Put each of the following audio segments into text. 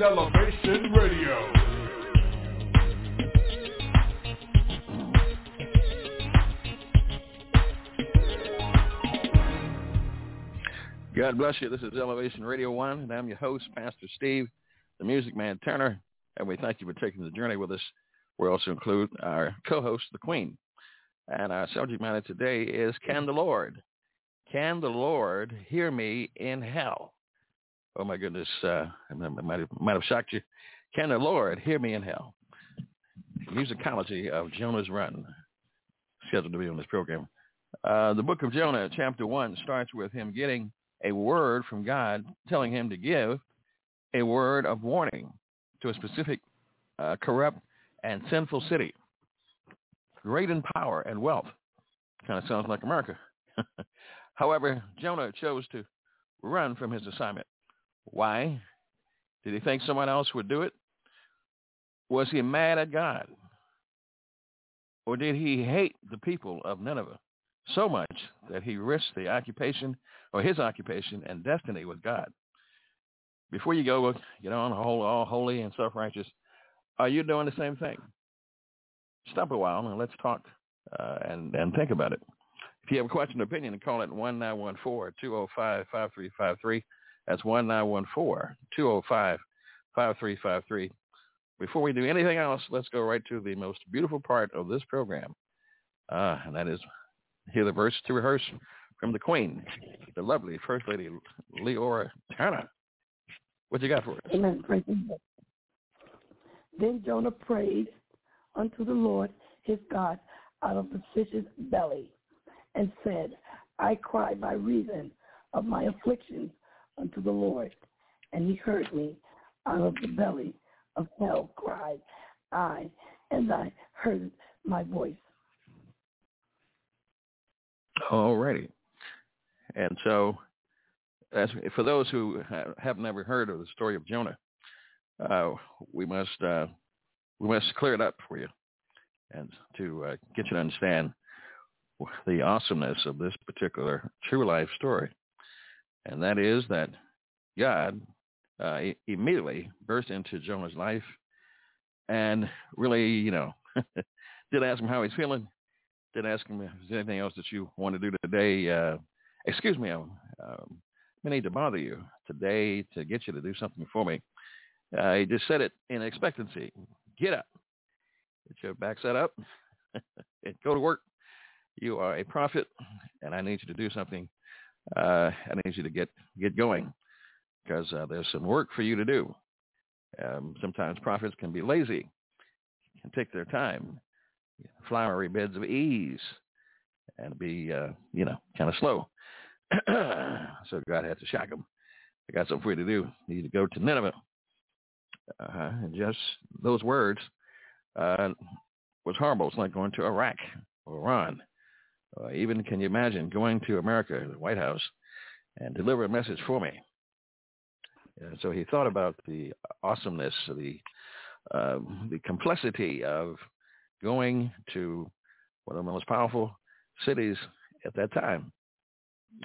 and Elevation Radio. God bless you. This is Elevation Radio 1, and I'm your host, Pastor Steve, the Music Man Turner, and we thank you for taking the journey with us. We also include our co-host, the Queen. And our subject matter today is Can the Lord, can the Lord hear me in hell? Oh my goodness, uh, I might have, might have shocked you. Can the Lord hear me in hell? Musicology of Jonah's Run, scheduled to be on this program. Uh, the book of Jonah, chapter 1, starts with him getting a word from God telling him to give a word of warning to a specific uh, corrupt and sinful city, great in power and wealth. Kind of sounds like America. However, Jonah chose to run from his assignment. Why? Did he think someone else would do it? Was he mad at God? Or did he hate the people of Nineveh so much that he risked the occupation or his occupation and destiny with God? Before you go, get on all holy and self-righteous, are you doing the same thing? Stop a while and let's talk uh, and, and think about it. If you have a question or opinion, call it 1914-205-5353. That's 1914-205-5353. Before we do anything else, let's go right to the most beautiful part of this program, uh, and that is hear the verse to rehearse from the Queen, the lovely First Lady Leora Turner. What you got for us? Amen. Then Jonah prayed unto the Lord his God out of the fish's belly and said, I cry by reason of my affliction unto the Lord. And he heard me out of the belly of hell cried I, and I heard my voice. All righty. And so, as for those who have never heard of the story of Jonah, uh, we must uh, we must clear it up for you, and to uh, get you to understand the awesomeness of this particular true life story, and that is that God uh, immediately burst into Jonah's life, and really, you know, did ask him how he's feeling. Did ask him if there's anything else that you want to do today. Uh, excuse me, I, um, I need to bother you today to get you to do something for me. Uh, he just said it in expectancy. Get up. Get your back set up and go to work. You are a prophet, and I need you to do something. Uh, need you to get get going because uh, there's some work for you to do. Um, sometimes prophets can be lazy, can take their time, flowery beds of ease, and be uh, you know kind of slow. so God had to shock them. I got something for you to do. You need to go to Nineveh. Uh, and just those words uh, was horrible. It's like going to Iraq or Iran. Uh, even can you imagine going to America, the White House, and deliver a message for me? And so he thought about the awesomeness, the uh, the complexity of going to one of the most powerful cities at that time,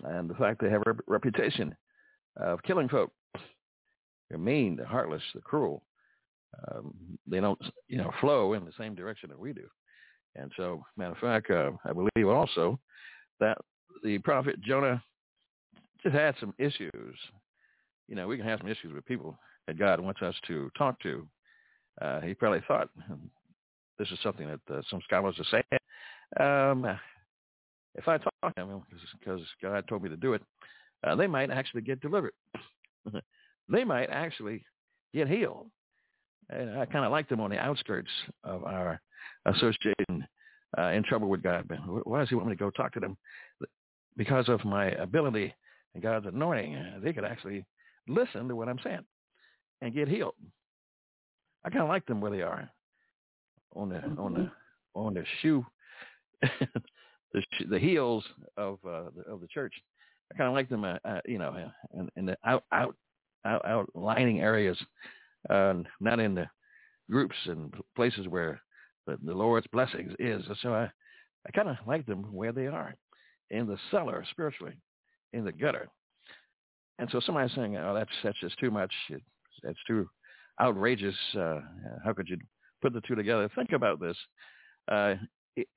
and the fact they have a reputation of killing folk. They're mean, they're heartless, they're cruel. Um, they don't, you know, flow in the same direction that we do. And so, matter of fact, uh, I believe also that the prophet Jonah just had some issues. You know, we can have some issues with people that God wants us to talk to. Uh, he probably thought this is something that uh, some scholars are saying. Um, if I talk to them because God told me to do it, uh, they might actually get delivered. they might actually get healed. And I kind of like them on the outskirts of our association uh, in trouble with God. But why does he want me to go talk to them? Because of my ability and God's anointing, they could actually listen to what I'm saying and get healed. I kind of like them where they are on the on the on the shoe, the the heels of uh, the, of the church. I kind of like them, uh, uh, you know, in, in the out out out outlining areas, uh, not in the groups and places where the, the Lord's blessings is. So I I kind of like them where they are, in the cellar spiritually, in the gutter. And so somebody's saying, "Oh, that's that's just too much. It, that's too outrageous. Uh, how could you put the two together?" Think about this. Uh,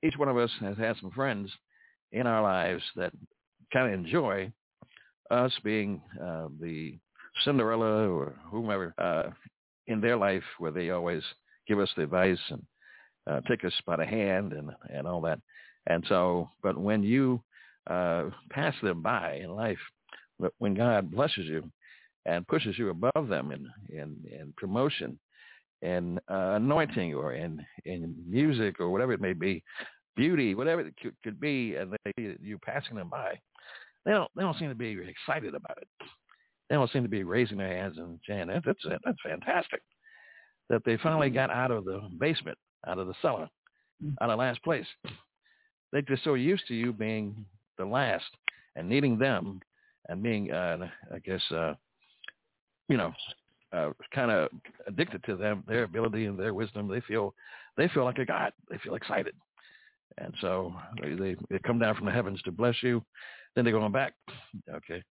each one of us has had some friends in our lives that kind of enjoy us being uh, the Cinderella or whomever uh, in their life, where they always give us the advice and uh, take us by the hand and and all that. And so, but when you uh, pass them by in life, when God blesses you and pushes you above them in in, in promotion and uh, anointing or in in music or whatever it may be, beauty, whatever it could, could be, and they, you passing them by, they don't they don't seem to be excited about it. They don't seem to be raising their hands and saying that, that's that's fantastic that they finally got out of the basement, out of the cellar, out of last place. They're just so used to you being the last and needing them and being, uh, I guess, uh, you know, uh, kind of addicted to them, their ability and their wisdom. They feel, they feel like a god. They feel excited, and so they, they they come down from the heavens to bless you. Then they're going back. Okay,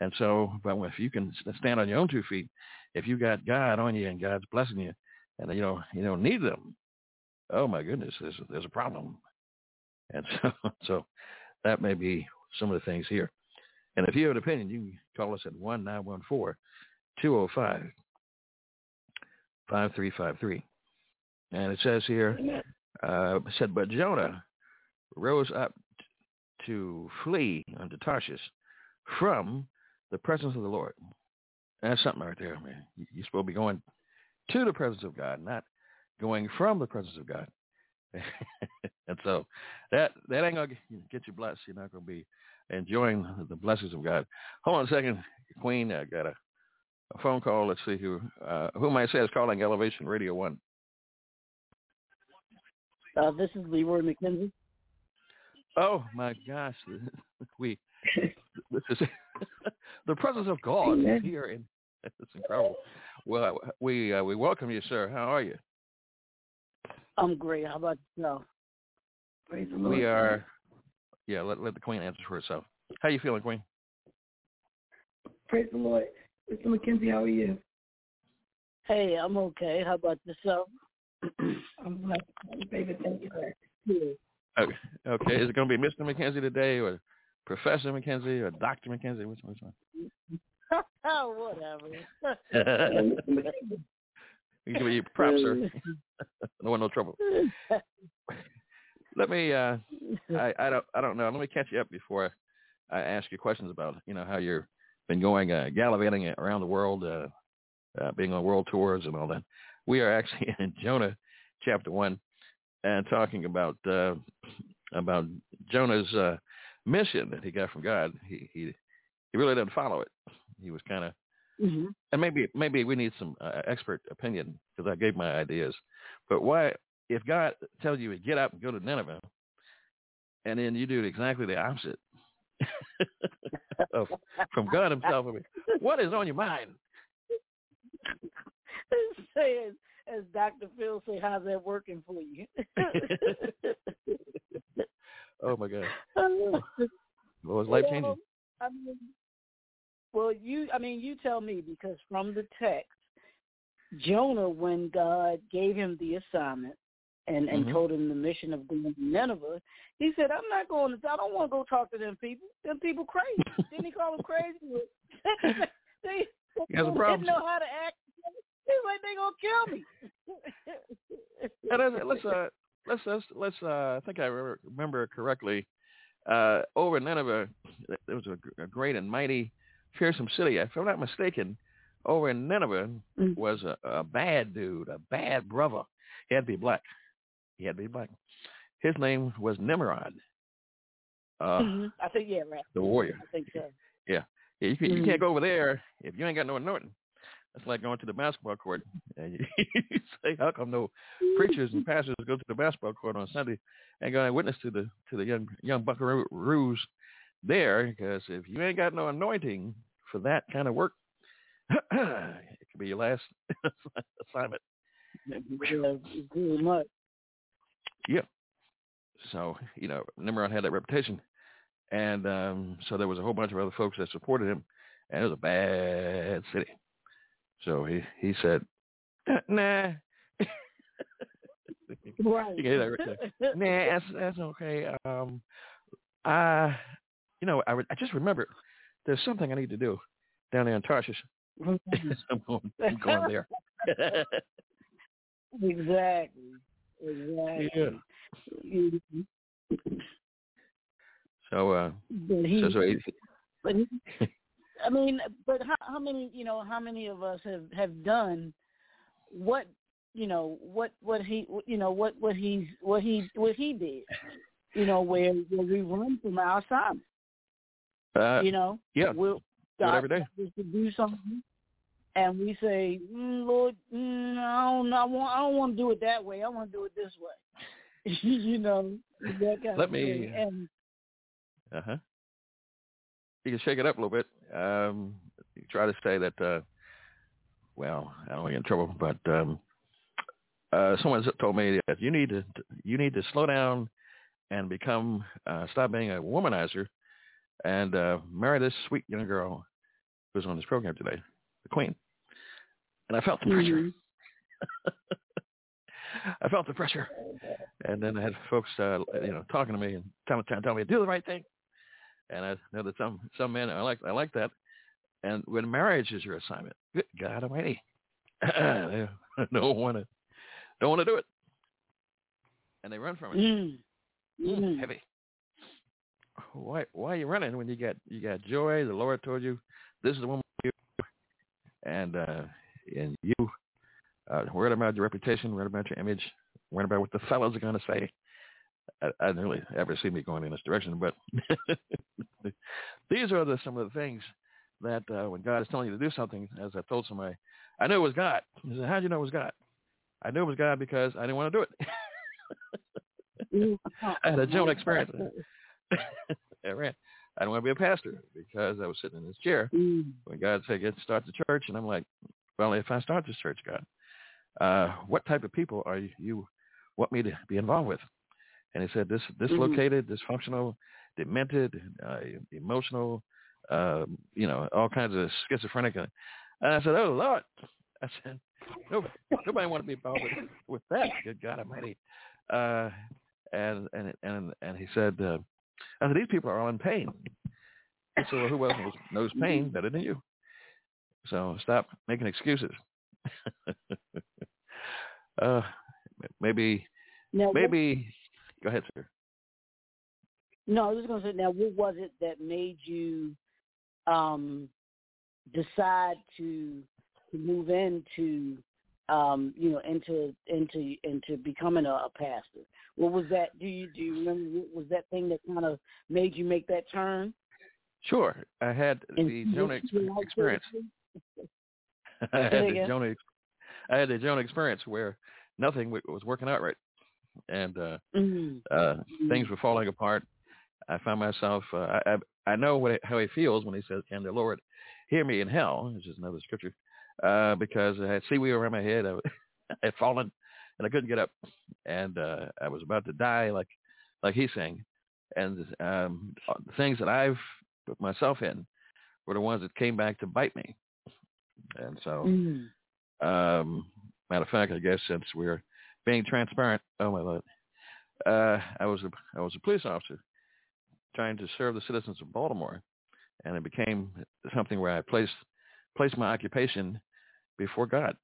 and so, but if you can stand on your own two feet, if you got God on you and God's blessing you, and you know you don't need them, oh my goodness, there's there's a problem. And so, so that may be some of the things here. And if you have an opinion, you can call us at one nine one four two zero oh five five three five three. And it says here, uh, it said, but Jonah rose up to flee unto Tarshish from the presence of the Lord. That's something right there, man. You're supposed to be going to the presence of God, not going from the presence of God. and so that that ain't gonna get you blessed. You're not gonna be enjoying the blessings of God. Hold on a second, Queen. I got a, a phone call. Let's see who uh, who might say is calling Elevation Radio One. Uh, this is Leroy McKenzie. Oh my gosh, we this is the presence of God Amen. is here, and it's incredible. Well, we uh, we welcome you, sir. How are you? I'm great. How about yourself? Praise the Lord. We are. Yeah, let let the Queen answer for herself. How you feeling, Queen? Praise the Lord. Mr. McKenzie, how are you? Hey, I'm okay. How about yourself? I'm blessed. Baby, thank you, sir. Okay. okay. Is it going to be Mr. McKenzie today, or Professor McKenzie, or Doctor McKenzie? Which, which one? Whatever. you give you props, sir. no one, no trouble. Let me. uh I, I don't. I don't know. Let me catch you up before I ask you questions about you know how you've been going uh, gallivanting around the world, uh, uh, being on world tours and all that. We are actually in Jonah chapter one and talking about uh, about Jonah's uh, mission that he got from God. He he he really didn't follow it. He was kind of, mm-hmm. and maybe maybe we need some uh, expert opinion because I gave my ideas. But why, if God tells you to get up and go to Nineveh, and then you do exactly the opposite of, from God Himself, I mean, what is on your mind? Say as Dr. Phil say, how's that working for you? oh my God. Well, it's life changing. I mean, well, you, I mean, you tell me because from the text, Jonah, when God gave him the assignment and and Mhm. told him the mission of going to Nineveh. He said, "I'm not going to. I don't want to go talk to them people. Them people crazy." Didn't he call them crazy? they He has a they problem. didn't know how to act. He's like, "They gonna kill me." And let's let's uh, let's let's, let's uh, I think I remember, remember correctly. Uh, over in Nineveh, there was a, a great and mighty, fearsome city. If I'm not mistaken, over in Nineveh Mm. was a, a bad dude, a bad brother. He had to be black. He had to be black. His name was Nimrod, uh, Mhm. I think yeah, right. the warrior. I think so. Yeah, you, can, you Mhm. can't go over there if you ain't got no anointing. That's like going to the basketball court. And you say, how come no preachers and pastors go to the basketball court on Sunday and go and witness to the to the young young buckaroos there? Because if you ain't got no anointing for that kind of work, it could be your last assignment. Yeah, pretty much. Yeah. So you know, Nimrod had that reputation, and um, so there was a whole bunch of other folks that supported him, and it was a bad city. So he he said, "Nah." Right. You can hear that right there. Nah, that's that's okay. Um, I, you know, I, re- I just remember there's something I need to do down there in Tarshish. I'm going, I'm going there. exactly. Exactly. yeah. So, uh, But he, so, so he, but he, I mean, but how, how many, you know, how many of us have have done what, you know, what what he, you know, what what he's what he what he did, you know, where where we run from our assignment, uh, you know, yeah, we'll God every day. to do something, and we say, mm, Lord, mm, I don't, I want, I don't want to do it that way. I want to do it this way. you know, that kind Let of me- thing. And Uh huh. You can shake it up a little bit. Um, you try to say that. Uh, well, I don't want to get in trouble, but um, uh, someone told me that you need to you need to slow down and become uh, stop being a womanizer and uh, marry this sweet young girl who's on this program today, the Queen. And I felt the pressure. I felt the pressure, and then I had folks, uh, you know, talking to me and telling, me to do the right thing. And I know that some some men I like I like that. And when marriage is your assignment, good God Almighty, they don't want to don't want to do it, and they run from it. mm. heavy. Why why are you running when you got you got joy? The Lord told you this is the woman you, and uh, and you uh, worried about your reputation, worried about your image, worried about what the fellows are going to say. I, I didn't really ever see me going in this direction, but these are the, some of the things that uh, when God is telling you to do something, as I told somebody, I knew it was God. He said, "How'd you know it was God?" I knew it was God because I didn't want to do it. I had a Jonah experience. I ran. I don't want to be a pastor because I was sitting in this chair Mm. when God said, "Get start the church," and I'm like, "Well, if I start this church, God, uh, what type of people are you, you want me to be involved with?" And He said, "This dislocated, dysfunctional, demented, uh, emotional, uh, you know, all kinds of schizophrenic." And I said, "Oh Lord," I said, "Nobody, nobody want to be involved with, with that." Good God Almighty. Uh, and and and and he said, uh, I said, these people are all in pain. Said, well, who else knows, pain better than you? So stop making excuses. uh, maybe, Now, what- maybe. Go ahead, sir. No, I was just gonna say. Now, what was it that made you um, decide to to move into um, you know into into into becoming a, a pastor? What was that? Do you do you remember? What was that thing that kind of made you make that turn? Sure, I had And the Jonah ex- experience. I had the? Jonah, I had the Jonah experience where nothing was working out right, and uh, Mm. uh, things were falling apart. I found myself. Uh, I, I I know what how he feels when he says, "Can the Lord hear me in hell?" Which is another scripture. Uh, because I had seaweed around my head. I, I had fallen, and I couldn't get up, and uh, I was about to die, like like he's saying. And um, the things that I've put myself in were the ones that came back to bite me. And so, Mm. um, matter of fact, I guess since we're being transparent. Oh my lord. Uh, I was a I was a police officer trying to serve the citizens of Baltimore, and it became something where I placed placed my occupation before God,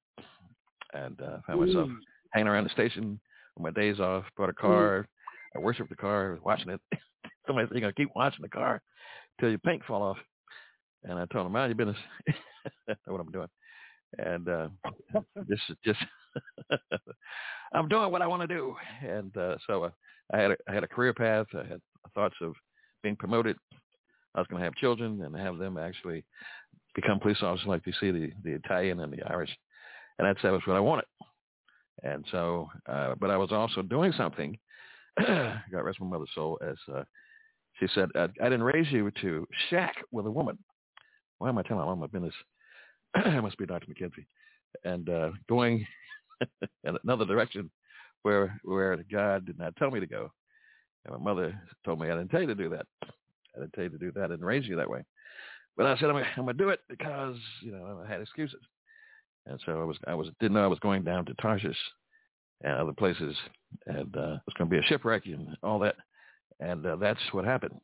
and uh, found myself Mm. hanging around the station on my days off. brought a car. I worshiped the car, was watching it. Somebody said, "You're gonna keep watching the car till your paint fall off." And I told him, "Mind your business." That's what I'm doing. And uh, this is just I'm doing what I want to do. And uh, so uh, I had a, I had a career path. I had thoughts of being promoted. I was going to have children and have them actually become police officers like you see the, the Italian and the Irish. And that's that was what I wanted. And so, uh, but I was also doing something. God rest my mother's soul. As uh, she said, I, I didn't raise you to shack with a woman. Why am I telling all my business? I must be Dr. McKenzie. And uh, going in another direction where where God did not tell me to go. And my mother told me I didn't tell you to do that. I didn't tell you to do that. I didn't raise you that way. But I said I'm gonna, I'm gonna do it because you know I had excuses. And so I was I was didn't know I was going down to Tarshish and other places, and uh, it was going to be a shipwreck and all that. And uh, that's what happened.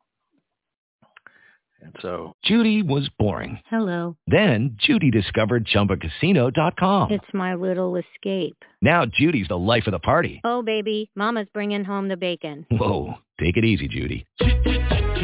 And so Judy was boring. Hello. Then Judy discovered ChumbaCasino.com. It's my little escape. Now Judy's the life of the party. Oh, baby, Mama's bringing home the bacon. Whoa, take it easy, Judy.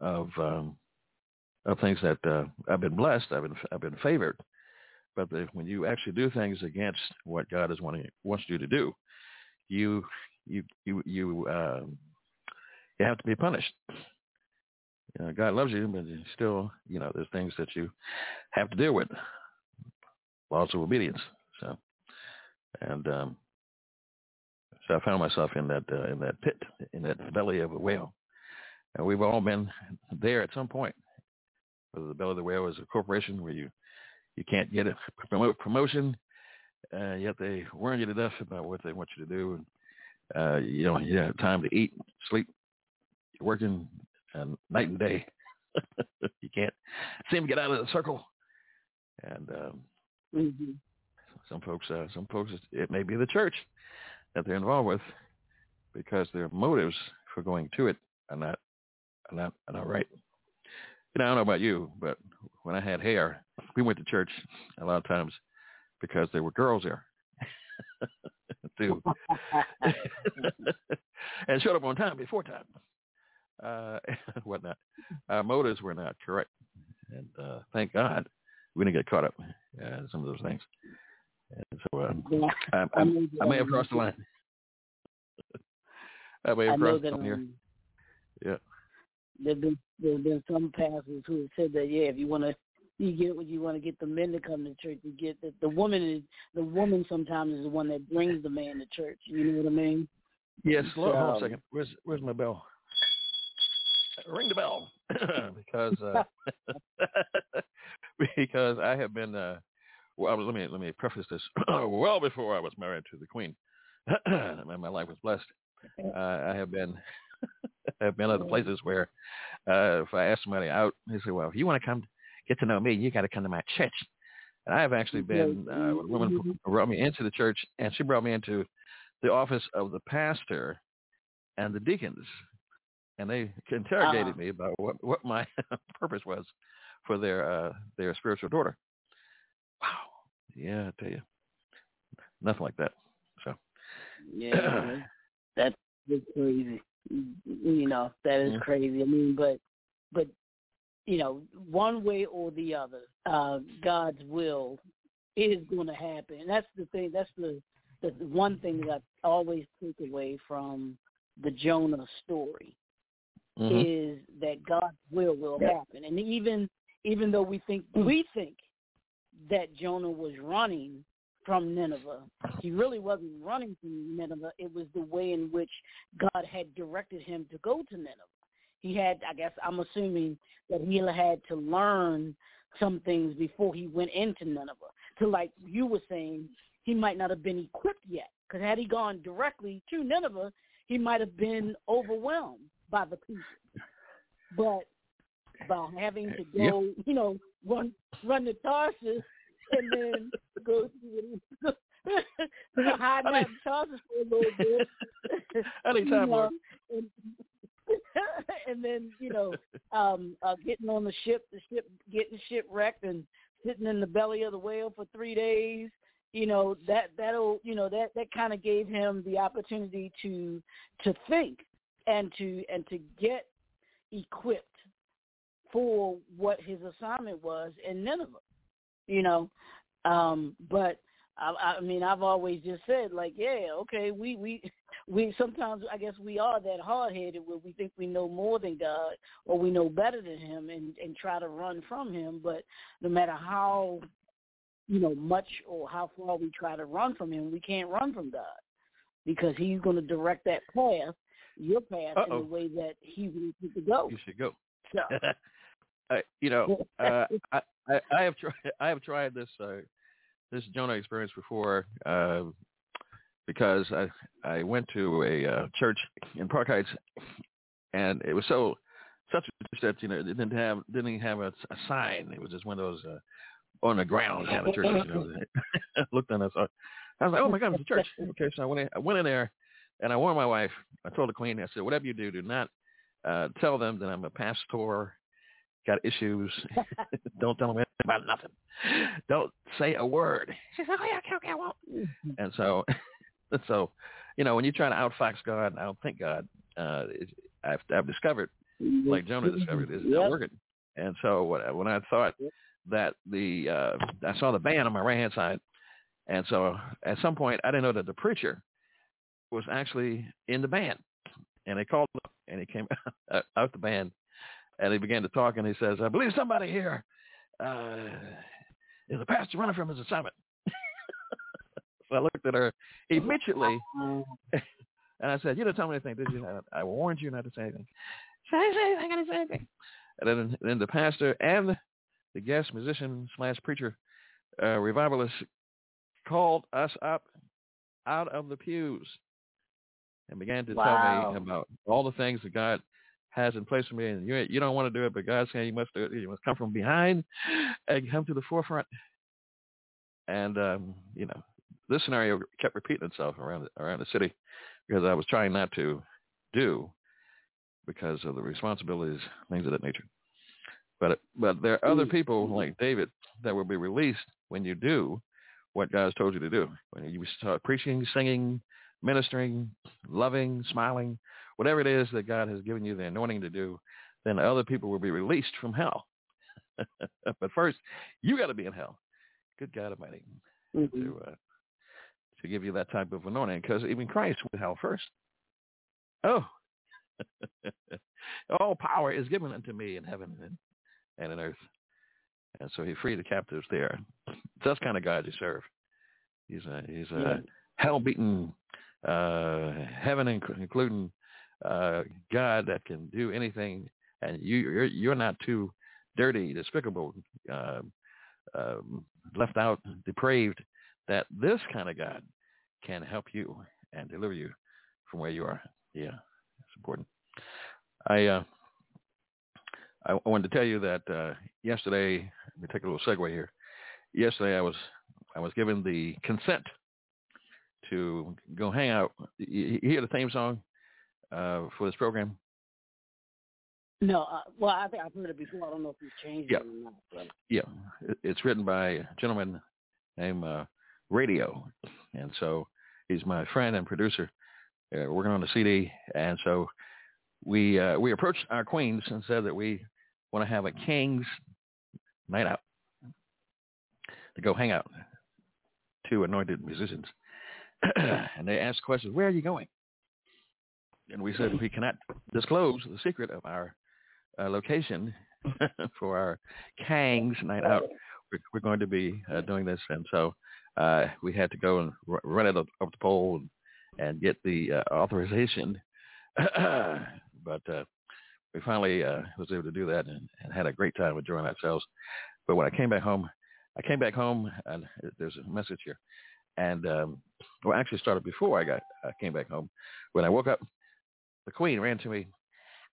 of um, of things that uh, I've been blessed. I've been I've been favored, but the, when you actually do things against what God is wanting wants you to do, you you you you um, you have to be punished. You know, God loves you, but still, you know, there's things that you have to deal with. Laws of obedience. So, and um, so I found myself in that uh, in that pit, in that belly of a whale, and we've all been there at some point. Whether the belly of the whale is a corporation where you you can't get a promotion, uh, yet they warn you to death about what they want you to do, and uh, you don't you don't have time to eat, sleep. You're working uh, night and day. you can't seem to get out of the circle, and um, hmm some folks, uh, some folks, it may be the church that they're involved with because their motives for going to it are not, are not, are not right. You know, I don't know about you, but when I had hair, we went to church a lot of times because there were girls there too, and showed up on time before time, uh, and whatnot. Our motives were not correct, and uh, thank God we didn't get caught up uh, in some of those things. And so Yeah, I, I I, may have crossed the line. I may have crossed the line here. Yeah. There've been there've been some pastors who have said that yeah, if you want to, you get what you want to get the men to come to church. You get that the woman is the woman sometimes is the one that brings the man to church. You know what I mean? Yes, hold, hold on a second. Where's where's my bell? Ring the bell because uh, because I have been uh, well. Let me let me preface this. well before I was married to the Queen, my my life was blessed. Uh, I have been have been other places where uh, if I ask somebody out, they say, "Well, if you want to come get to know me, you got to come to my church." And I have actually been uh, a woman brought me into the church, and she brought me into the office of the pastor and the deacons, and they interrogated Uh-huh. me about what what my purpose was for their uh, their spiritual daughter. Wow, yeah, I tell you, nothing like that. So Yeah, that's crazy. You know, that is Yeah. crazy. I mean, but but you know, one way or the other, uh, God's will is going to happen. And that's the thing. That's the the one thing that I always take away from the Jonah story Mm-hmm. is that God's will will happen. And even even though we think we think that Jonah was running from Nineveh, he really wasn't running from Nineveh. It was the way in which God had directed him to go to Nineveh. He had, I guess, I'm assuming that he had to learn some things before he went into Nineveh. To like you were saying, he might not have been equipped yet. Because had he gone directly to Nineveh, he might have been overwhelmed by the people. But by having to go, you know, run run to Tarsus and then go to hide out in Tarsus for a little bit. Anytime, you know, Mark. and, and then you know, um, uh, getting on the ship, the ship getting shipwrecked and sitting in the belly of the whale for three days. You know that that'll you know that that kind of gave him the opportunity to to think and to and to get equipped for what his assignment was in Nineveh. You know, um, but I, I mean, I've always just said like, yeah, okay, we we we sometimes I guess we are that hard headed where we think we know more than God or we know better than Him and and try to run from Him. But no matter how you know much or how far we try to run from Him, we can't run from God because He's going to direct that path, your path, Uh-oh. in the way that He wants you to go. You should go. So, uh, you know, uh, I, I, have tried. I have tried this uh, this Jonah experience before uh, because I I went to a uh, church in Park Heights, and it was so such a that you know it didn't have didn't even have a, a sign. It was just one of those uh, on the ground kind of churches. You know, I looked on it. So I was like, oh my god, it's a church. Okay, so I went in, I went in there, and I warned my wife. I told the queen, I said, whatever you do, do not uh, tell them that I'm a pastor, got issues. Don't tell them anything about nothing. Don't say a word. She said, oh yeah, okay, okay, I won't. And so, so, you know, when you try to outfox God and outthink God, uh, it, I've, I've discovered, like Jonah discovered, is not working. And so when I, when I thought that the, uh, I saw the band on my right hand side, and so at some point I didn't know that the preacher was actually in the band, and they called him, and he came out, out the band, and he began to talk, and he says, "I believe somebody here uh, is a pastor running from his assignment." so I looked at her immediately, and I said, "You didn't tell me anything, did you? I, I warned you not to say anything." Say say anything. I didn't say anything. And then, then the pastor and the guest musician slash preacher uh, revivalist called us up out of the pews and began to Wow. tell me about all the things that God has in place for me. And you you don't want to do it, but God's saying you must do it. You must come from behind and come to the forefront. And um, you know, this scenario kept repeating itself around the, around the city because I was trying not to do because of the responsibilities, things of that nature. But but there are other people like David that will be released when you do what God's told you to do. When you start preaching, singing, ministering, loving, smiling, whatever it is that God has given you the anointing to do, then other people will be released from hell. but first, you got to be in hell. Good God Almighty Mhm. to uh, to give you that type of anointing, because even Christ went to hell first. Oh, all power is given unto me in heaven and, and in earth, and so he freed the captives there. That's kind of God you serve. He's a he's a Yeah. hell beaten uh, heaven, inc- including uh, God that can do anything, and you you're, you're not too dirty, despicable, uh, um, left out, depraved. That this kind of God can help you and deliver you from where you are. Yeah, it's important. I uh, I wanted to tell you that uh, yesterday. Let me take a little segue here. Yesterday, I was I was given the consent to go hang out. You hear the theme song uh, for this program? No, uh, well, I think I've heard it before. I don't know if you've changed Yeah. it or not. But Yeah, it's written by a gentleman named uh, Radio, and so he's my friend and producer. Uh, working on the CD, and so we uh, we approached our queens and said that we want to have a King's night out to go hang out. Two anointed musicians, and they asked questions. Where are you going? And we said we cannot disclose the secret of our uh, location for our Kang's night out. We're, we're going to be uh, doing this, and so uh, we had to go and r- run it up, up the pole and, and get the uh, authorization. but uh, we finally uh, was able to do that and, and had a great time enjoying ourselves. But when I came back home, I came back home and there's a message here, and um, well, actually started before I got I came back home. When I woke up, the Queen ran to me.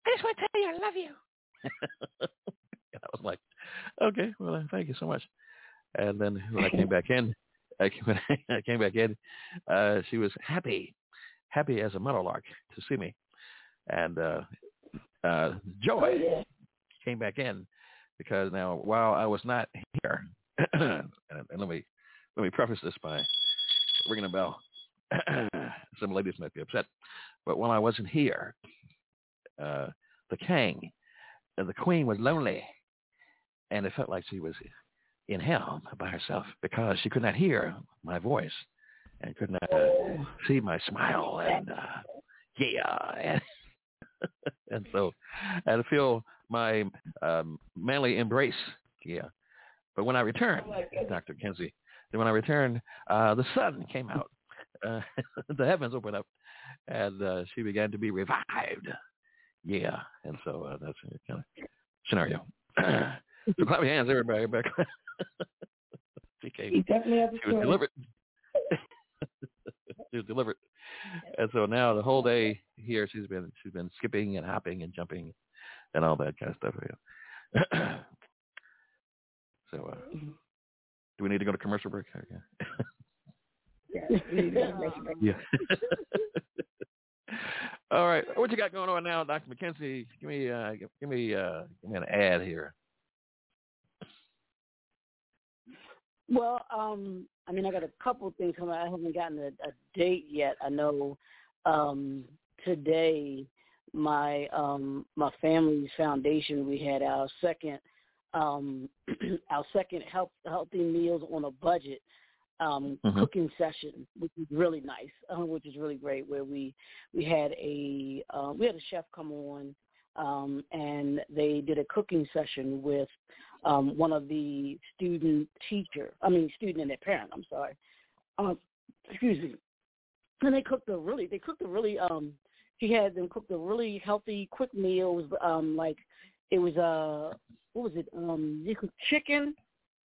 I just want to tell you I love you. and I was like, okay, well, thank you so much. And then when I came back in, I came, I came back in, uh, she was happy, happy as a meadowlark to see me. And uh, uh, joy Oh, yeah. came back in because now while I was not here, and, and let me let me preface this by ringing a bell. Some ladies might be upset, but while I wasn't here, uh, the king, the queen was lonely, and it felt like she was in hell by herself because she could not hear my voice and could not uh, see my smile and uh, yeah, and, and so to feel my um, manly embrace. Yeah, but when I returned, Dr. Kinsey, then when I returned, uh, the sun came out, uh, the heavens opened up, and uh, she began to be revived. Yeah, and so uh, that's the kind of scenario. so clap your hands, everybody. Back. she came. He definitely has a She was delivered. she was delivered, and so now the whole day here, she's been she's been skipping and hopping and jumping, and all that kind of stuff. Yeah. so, uh, do we need to go to commercial break? Yeah. All right, what you got going on now, Dr. McKenzie? Give me, uh, give, give me, uh, give me an ad here. Well, um, I mean, I got a couple things coming. I haven't gotten a, a date yet. I know um, today my um, my family's foundation we had our second um, our second health, healthy meals on a budget um, Mhm. cooking session, which is really nice, uh, which is really great. Where we we had a uh, we had a chef come on, um, and they did a cooking session with um, one of the student teacher, I mean student and their parent. I'm sorry. Um, excuse me. And they cooked a really they cooked a really um she had them cooked a really healthy quick meal. It was um like it was uh what was it um you cooked chicken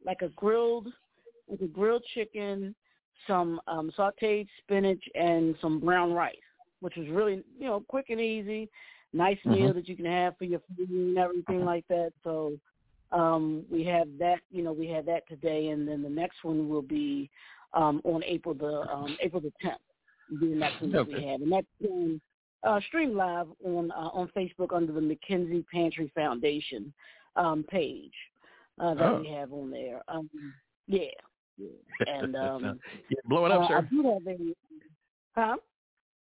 like a grilled like a grilled chicken, some um sauteed spinach and some brown rice, which was really you know quick and easy, nice meal Mhm. that you can have for your food and everything like that. So um we have that you know we have that today and then the next one will be um on April the um April the tenth. Be the next one that we have. And that's um, uh stream live on uh, on Facebook under the McKenzie Pantry Foundation um page uh that Oh. we have on there. Um yeah. And um You're blowing up, uh, I sir. do have a huh?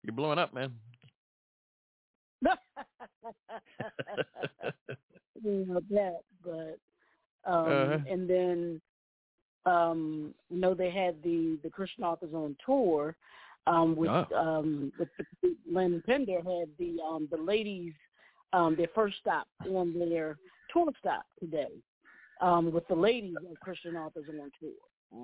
You're blowing up, man. you know that, but um Uh-huh. and then um you know they had the the Christian authors on tour um with Oh. um with the, Lynn Pender had the um the ladies um their first stop on their tour stop today um with the ladies of Christian authors on tour.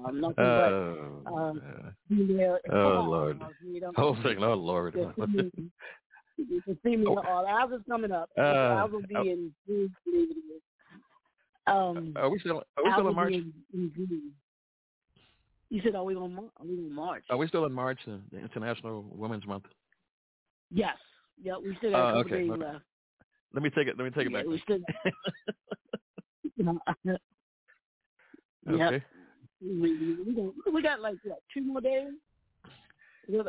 Um nothing Oh, but um uh, female oh Lord. you know, Whole thing, oh Lord. the female, the female Oh. all ours is coming up. Uh, ours will be oh. in June, I believe it is. Um Are we still? Are we still in March? in, in June. You said are we on are we on March? Are we still in March, the the International Women's Month? Yes. Yeah, we still got a Oh, couple okay, days okay. left. Let me take it. Let me take it yeah, back. we still okay. We, we, got, we got like what, two more days?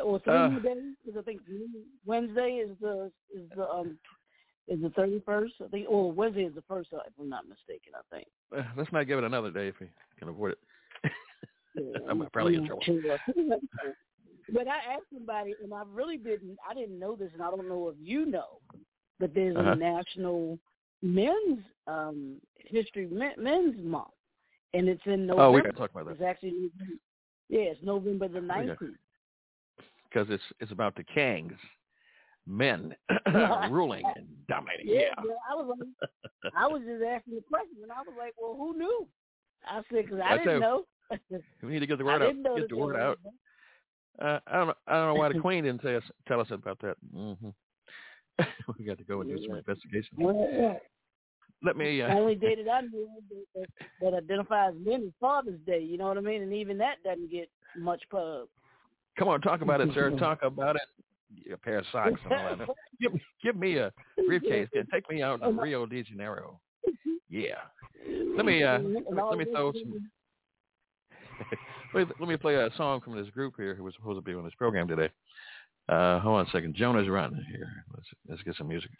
Or three Uh, more days? Because I think Wednesday is the is the um is the thirty first. I think or Wednesday is the first if I'm not mistaken, I think. Uh, let's not give it another day if we can avoid it. Yeah, I'm probably in trouble. but I asked somebody, and I really didn't. I didn't know this, and I don't know if you know, but there's Uh-huh. a national men's um history men's month, and it's in November. Oh, we got to talk about that. It's actually yeah, it's November the nineteenth. Because it's it's about the Kangs, men ruling and dominating. Yeah, Yeah. yeah, I was like, I was just asking the question, and I was like, well, who knew? I said because I I didn't know. We need to get the word out. Get the word out. Uh, I don't know. I don't know why the Queen didn't tell us tell us about that. hmm we got to go and do some investigation. Yeah. Let me. Uh, only day that I knew that, that, identifies men is Father's Day. You know what I mean? And even that doesn't get much pub. come on, talk about it, sir. Talk about it. A pair of socks and all that. Give give me a briefcase. Yeah, Take me out to Rio de Janeiro. Yeah. Let me uh, let me, throw some. let, me, let me play a song from this group here who was supposed to be on this program today. Uh, hold on a second. Jonah's run here. Let's let's get some music.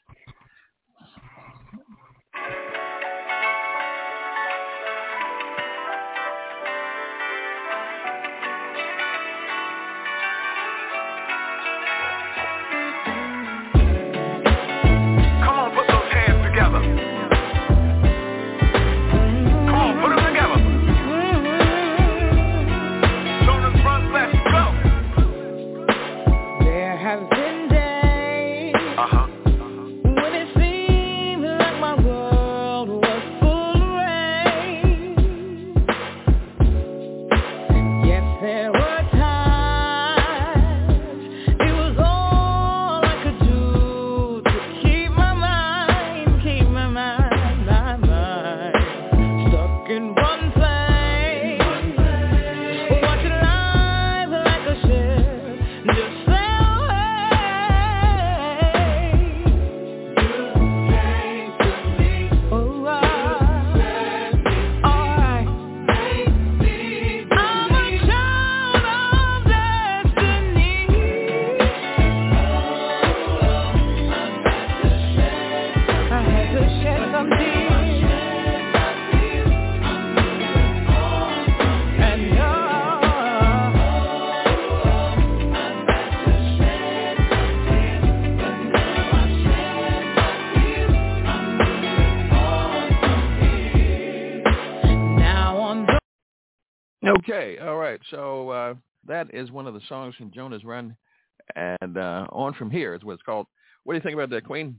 Okay, all right. So uh, that is one of the songs from Jonah's Run, and uh, on from here is what it's called. What do you think about that, Queen?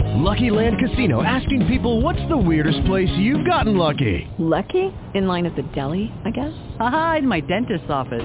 Lucky Land Casino asking people what's the weirdest place you've gotten lucky? Lucky? In line at the deli, I guess? Aha, in my dentist's office.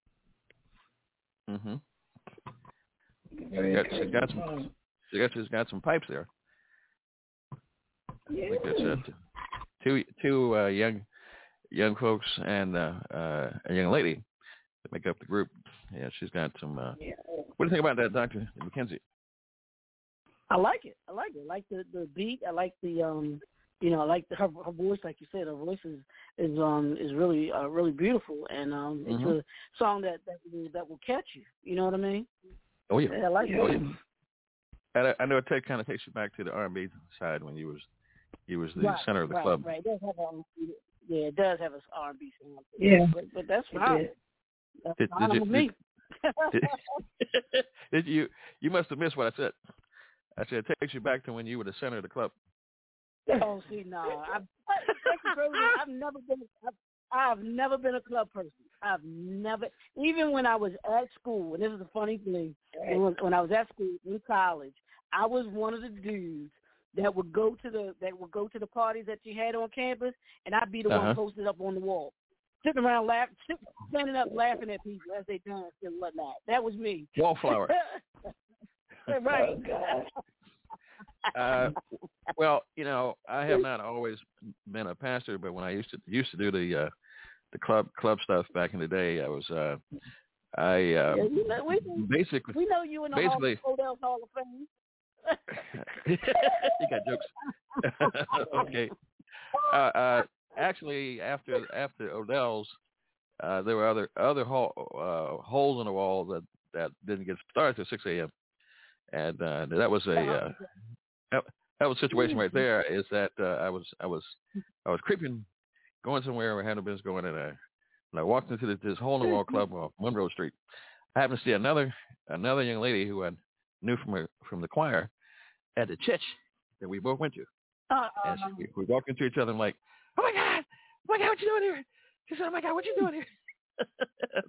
Mm-hmm. Very Got, she's encouraging got some. song. She got, she's got some pipes there. Yeah. Like I said, two two uh, young young folks and uh, uh, a young lady that make up the group. Yeah, she's got some. Uh, Yeah. what do you think about that, Doctor McKenzie? I like it. I like it. I like the the beat. I like the um you know, I like the, her her voice like you said, her voice is is um is really uh, really beautiful and um it's Mhm. a song that that will, that will catch you. You know what I mean? Oh yeah. Yeah, I like Oh, it. yeah. And I, I know it take, kind of takes you back to the R&B side when you was you was the right, center of the right, club. Right, It does have a, yeah, it does have a R and B sound. Yeah. but, but that's It fine. That's Did- fine did you- with me. Did you you must have missed what I said. I said it takes you back to when you were the center of the club. Oh, see, no, I've, I've never been. I've, I've never been a club person. I've never, even when I was at school. And this is a funny thing. When, when I was at school in college, I was one of the dudes that would go to the that would go to the parties that you had on campus, and I'd be the Uh-huh. one posted up on the wall, sitting around laughing, standing up laughing at people as they dance and whatnot. That was me. Wallflower. right. Uh, well, you know, I have not always been a pastor, but when I used to used to do the uh, the club club stuff back in the day, I was uh, I uh, Yeah, we know, we, basically we know you in the basically Hall, Hall of Fame. you got jokes. okay. Uh, uh, actually, after after Odell's, uh, there were other other hole, uh, holes in the wall that that didn't get started till 6 a.m. And uh, that was a uh, that, that was a situation right there. Is that uh, I was I was I was creeping, going somewhere where I had no business going, and I and I walked into this, this hole in the wall club on Monroe Street. I happened to see another another young lady who I knew from her, from the choir at the church that we both went to. Uh, And she, we walked into each other and like, oh my god, oh my god, what you doing here? She said, oh my god, what you doing here?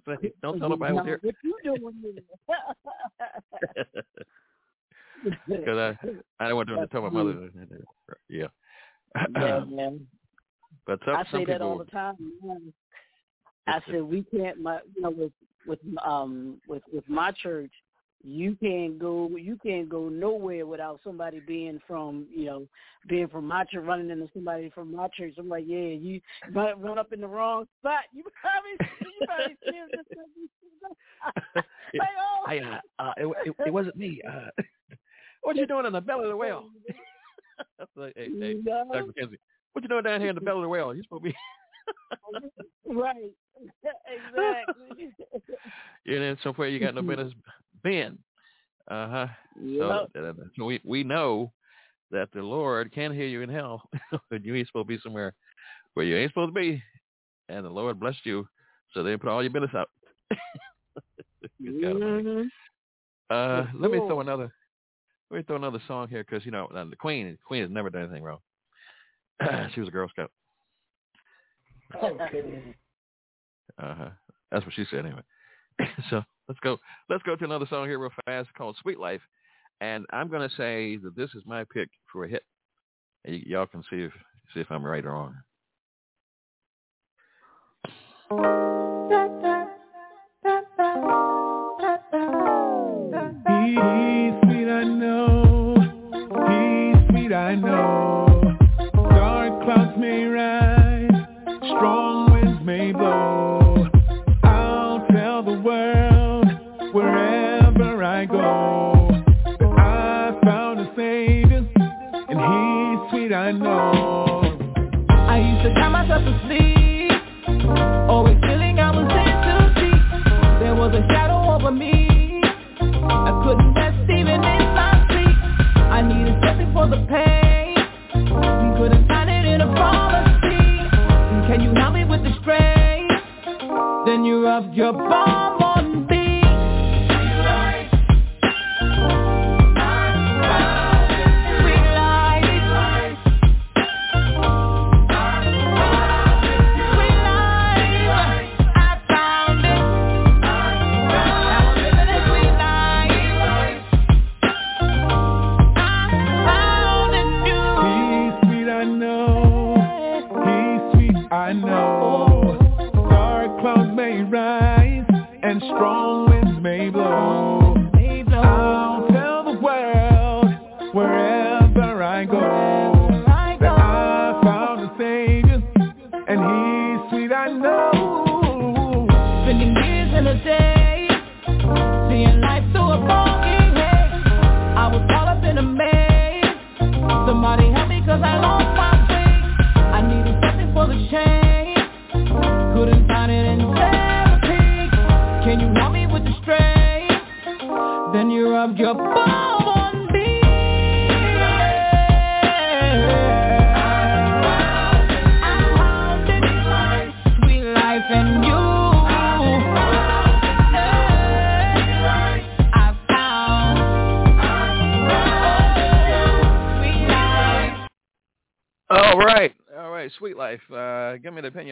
Said, Don't tell nobody I was here. What you doing here? Because I, I don't want them to tell my mother. Yeah. yeah, man. but some, I some say that all the time. man. I said we can't, my, you know, with with um with with my church, you can't go you can't go nowhere without somebody being from you know being from my church running into somebody from my church. I'm like, yeah, you run, run up in the wrong spot. You probably you probably just like, oh. I, uh, uh, it, it, it wasn't me. Uh, what you doing in the belly of the whale? I like, hey, hey, No. Dr. McKenzie, what you doing down here in the belly of the whale? You supposed to be, right, exactly. you know, somewhere you got no business being. Uh huh. So, uh, so we we know that the Lord can hear you in hell, but you ain't supposed to be somewhere where you ain't supposed to be, and the Lord blessed you, so they put all your business out. Good God Almighty. Mhm. Uh, let me throw another. Let me throw another song here because you know the Queen. The Queen has never done anything wrong. she was a Girl Scout. Okay. Uh huh. That's what she said anyway. so let's go. Let's go to another song here real fast called "Sweet Life," and I'm going to say that this is my pick for a hit. Y- y'all can see if see if I'm right or wrong. Then you rubbed your balm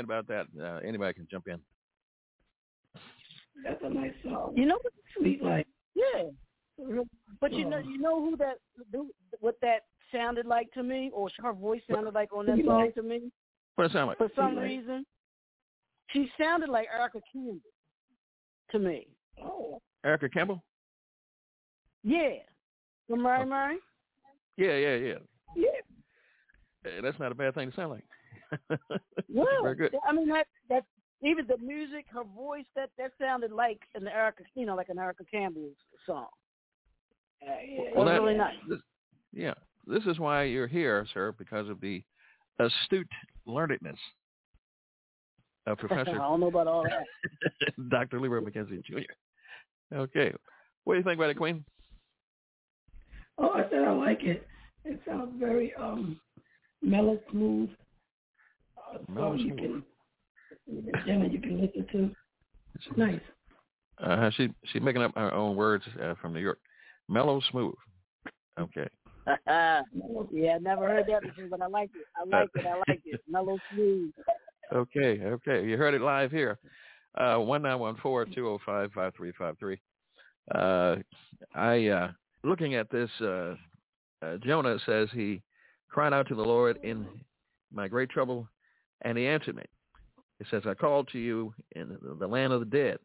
opinion about that. Uh, anybody can jump in. That's a nice song. You know what? Sweet like Yeah. But you know, you know who that, what that sounded like to me, or her voice sounded like on that song to me. What it sound like? For some reason, she sounded like Erica Campbell to me. Oh. Erica Campbell? Yeah. From Mary Mary? Yeah, yeah, yeah. Yeah. Eh, That's not a bad thing to sound like. Well, Very good. I mean that that even the music, her voice, that that sounded like an Erica, you know, like an Erica Campbell song. Uh, yeah, It Well, was that- really nice. This, yeah, this is why you're here, sir, because of the astute learnedness of Professor. I don't know about all that. Dr. Leroy McKenzie Jr. Okay. What do you think about it, Queen? Oh, I said I like it. It sounds very um mellow, smooth. Uh, Mellow, song you can, Jenna, you can listen to. It's Nice. Uh, she she's making up her own words uh, from New York. Mellow smooth. Okay. yeah, I never heard that before, but I like it. I like it. I like it. Mellow smooth. Okay. Okay. You heard it live here. Uh, one nine one four two zero five five three five three. Uh, I uh, looking at this. Uh, uh, Jonah says he cried out to the Lord in my great trouble, and he answered me. He says, I called to you in the- land of the dead,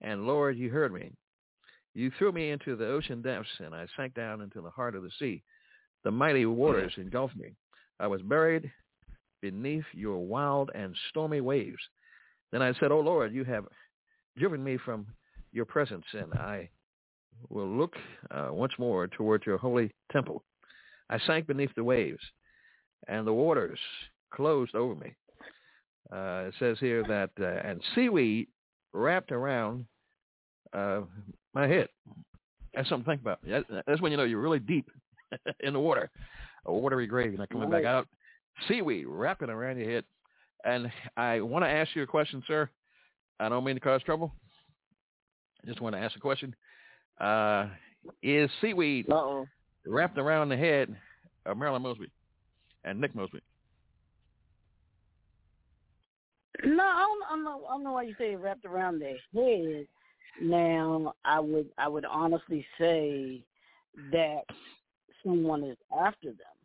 and Lord, you heard me. You threw me into the ocean depths, and I sank down into the heart of the sea. The mighty waters engulfed me. I was buried beneath your wild and stormy waves. Then I said, O Lord, you have driven me from your presence, and I will look uh, once more toward your holy temple. I sank beneath the waves, and the waters closed over me. Uh, it says here that, uh, and seaweed wrapped around uh, my head. That's something to think about. That- That's when you know you're really deep in the water, a watery grave. You're not coming back out. Seaweed wrapping around your head. And I want to ask you a question, sir. I don't mean to cause trouble. I just want to ask a question. Uh, is seaweed Uh-oh. wrapped around the head of Marilyn Mosby and Nick Mosby? No, I don't, I don't know. I don't know why you say it wrapped around their head. Now, I would I would honestly say that someone is after them,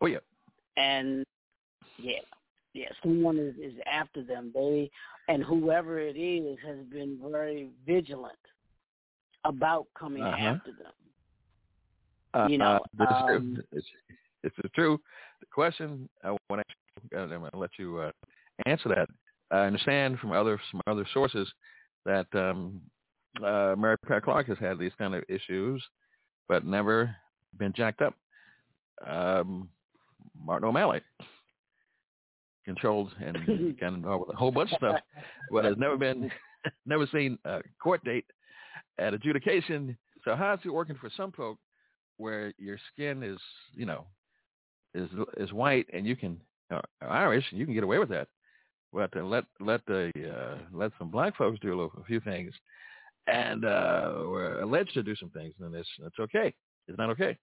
Oh yeah. and yeah, yeah, someone is is after them. They and whoever it is has been very vigilant about coming Uh-huh. after them. Uh, You know, uh, this, is true. um, This, this is true. The question I want to I'm going to let you uh, answer that. I understand from other some other sources that um, uh, Mary Pat Clarke has had these kind of issues, but never been jacked up. Um, Martin O'Malley controlled and got involved with a whole bunch of stuff, but has never been never seen a court date at adjudication. So how's it working for some folk where your skin is, you know, is is white and you can uh, Irish and you can get away with that, but let let the uh, let some black folks do a, little, a few things, and uh, we're alleged to do some things, and it's it's okay. It's not okay.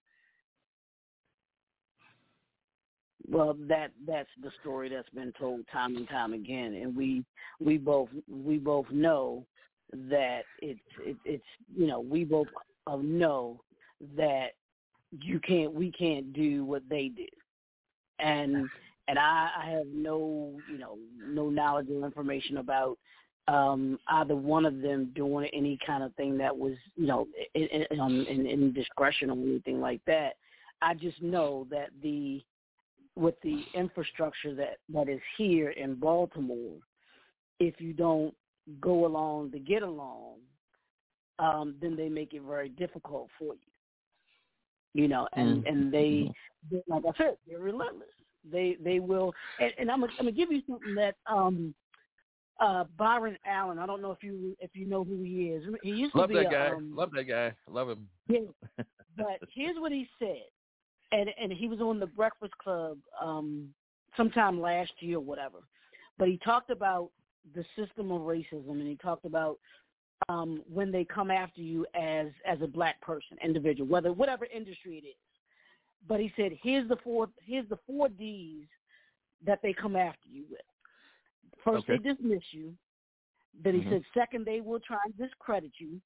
Well, that that's the story that's been told time and time again, and we we both we both know that it's it, it's you know we both know that you can't we can't do what they did, and and I, I have no you know no knowledge or information about um either one of them doing any kind of thing that was you know in, in, um, in, in discretion or anything like that. I just know that the with the infrastructure that that is here in Baltimore, if you don't go along to get along, um, then they make it very difficult for you. You know, and Mm. and they, they, like I said, they're relentless. They they will, and, and I'm gonna, I'm gonna give you something that um, uh, Byron Allen. I don't know if you if you know who he is. He used Love to be that a, guy. um, Love that guy. Love him. yeah. But here's what he said, and and he was on the Breakfast Club um sometime last year or whatever. But he talked about the system of racism, and he talked about um when they come after you as as a black person, individual, whether whatever industry it is. But he said, here's the four here's the four D's that they come after you with. First, Okay. they dismiss you. Then he Mhm. said, second, they will try and discredit you.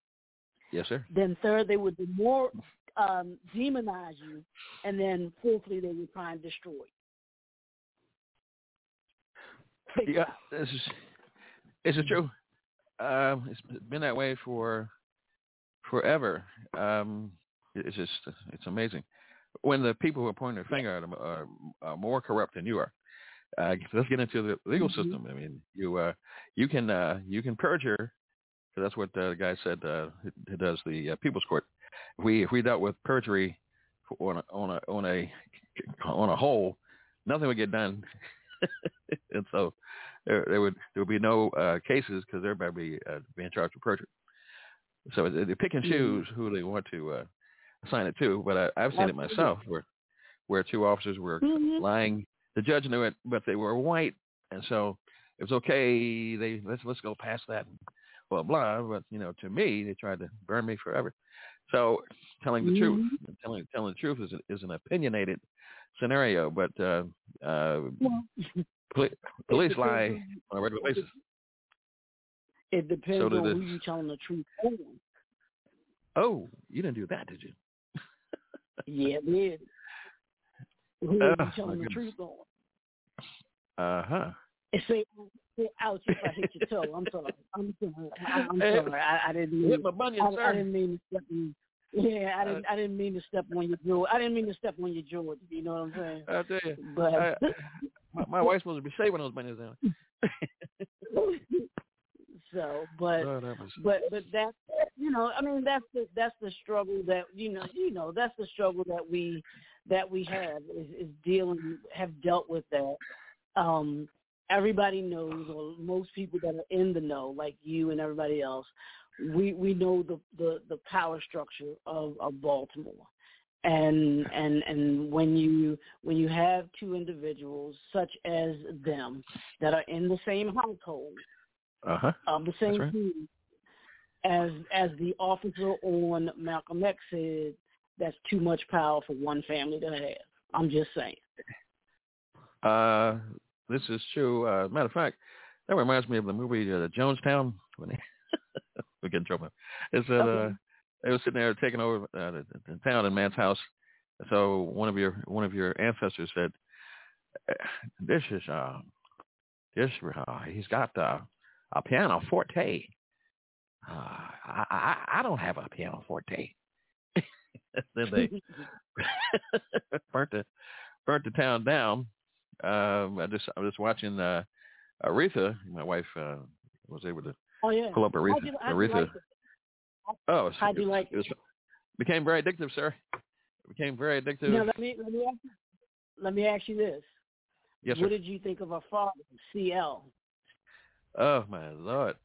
Yes, sir. Then third, they would demor- um, demonize you, and then fourthly they would try and destroy you. Yeah, this is this is true. Um, it's been that way for forever. Um, it's just it's amazing when the people who are pointing their finger at them are, are more corrupt than you are. Uh, let's get into the legal Mm-hmm. system. I mean, you uh, you can uh, you can perjure. So that's what uh, the guy said. Uh, who- does the uh, people's court? If we if we dealt with perjury on a, on a on a on a whole, nothing would get done. and so there, there would there would be no uh, cases because everybody would be uh, being charged with perjury. So they they pick and choose who they want to uh, assign it too, But I, I've seen it myself where where two officers were Mhm. lying. The judge knew it, but they were white, and so it was okay. They let's let's go past that, blah blah. But you know, to me, they tried to burn me forever. So telling the truth, telling telling the truth is is an opinionated scenario, but uh, uh, poli- police lie on a regular basis. It depends So on who this. you telling the truth on. Oh, you didn't do that, did you? Yeah, it is. Who Oh, are you my telling the truth on? Uh huh. Say, say, ouch if I hit your toe. I'm sorry. I'm sorry. I, I'm sorry. I, I didn't mean. hit my bunion, I, sir. I didn't mean to step in. Yeah, I didn't. I didn't mean to step on your jaw. I didn't mean to step on your jaw. You know what I'm saying? I tell you, But I, my, my wife's supposed to be shaving those bunions down. so, but have mercy. but but that's you know I mean that's the that's the struggle that you know you know that's the struggle that we that we have is, is dealing have dealt with that. Um, everybody knows, or most people that are in the know, like you and everybody else, we we know the the, the power structure of, of Baltimore. And and and when you when you have two individuals such as them that are in the same household, Uh huh. of the same right. team as as the officer on Malcolm X said, that's too much power for one family to have. I'm just saying. Uh, this is true. Uh, matter of fact, that reminds me of the movie uh, Jonestown. When they we get in trouble. It's that uh, Okay. they were sitting there taking over uh, the, the town in man's house. So one of your one of your ancestors said, "Uh, "This is uh, this uh, he's got uh, a piano forte. Uh, I, I I don't have a piano forte." then they burnt the burnt the town down. Um, I just I was watching uh, Aretha. My wife uh, was able to Oh yeah. pull up Aretha. How'd you, how'd you Aretha. like? Oh, it's, How'd you like it? Was, became very addictive, sir. It became very addictive. Now let me let me ask you, let me ask you this. yes, sir. what did you think of our father, CL? Oh my lord,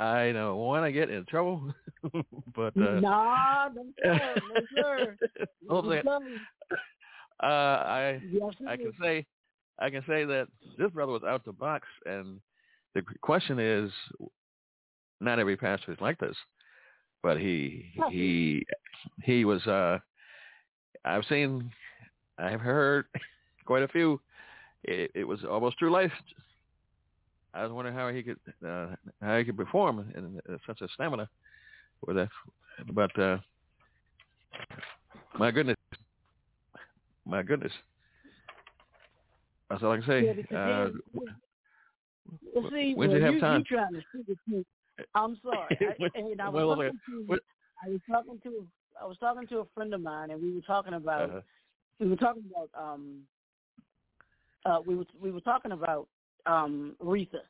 I don't want to get in trouble, but uh, nah, no sir, no sir. hold on a No, sir. uh, I Yes, I can say I can say that this brother was out the box, and the question is, not every pastor is like this, but he he he was. uh I've seen, I've heard quite a few. It, it was almost true life. I was wondering how he could uh, how he could perform in, in such a stamina with that, but uh my goodness, my goodness. That's all I can say. Yeah, because uh, Well, see, when'd well, you have you, time? You trying to sugarcoat. I'm sorry. I, and I was, Well, talking to, I was talking to I was talking to a friend of mine, and we were talking about Uh-huh. we were talking about um uh we were we were talking about um Aretha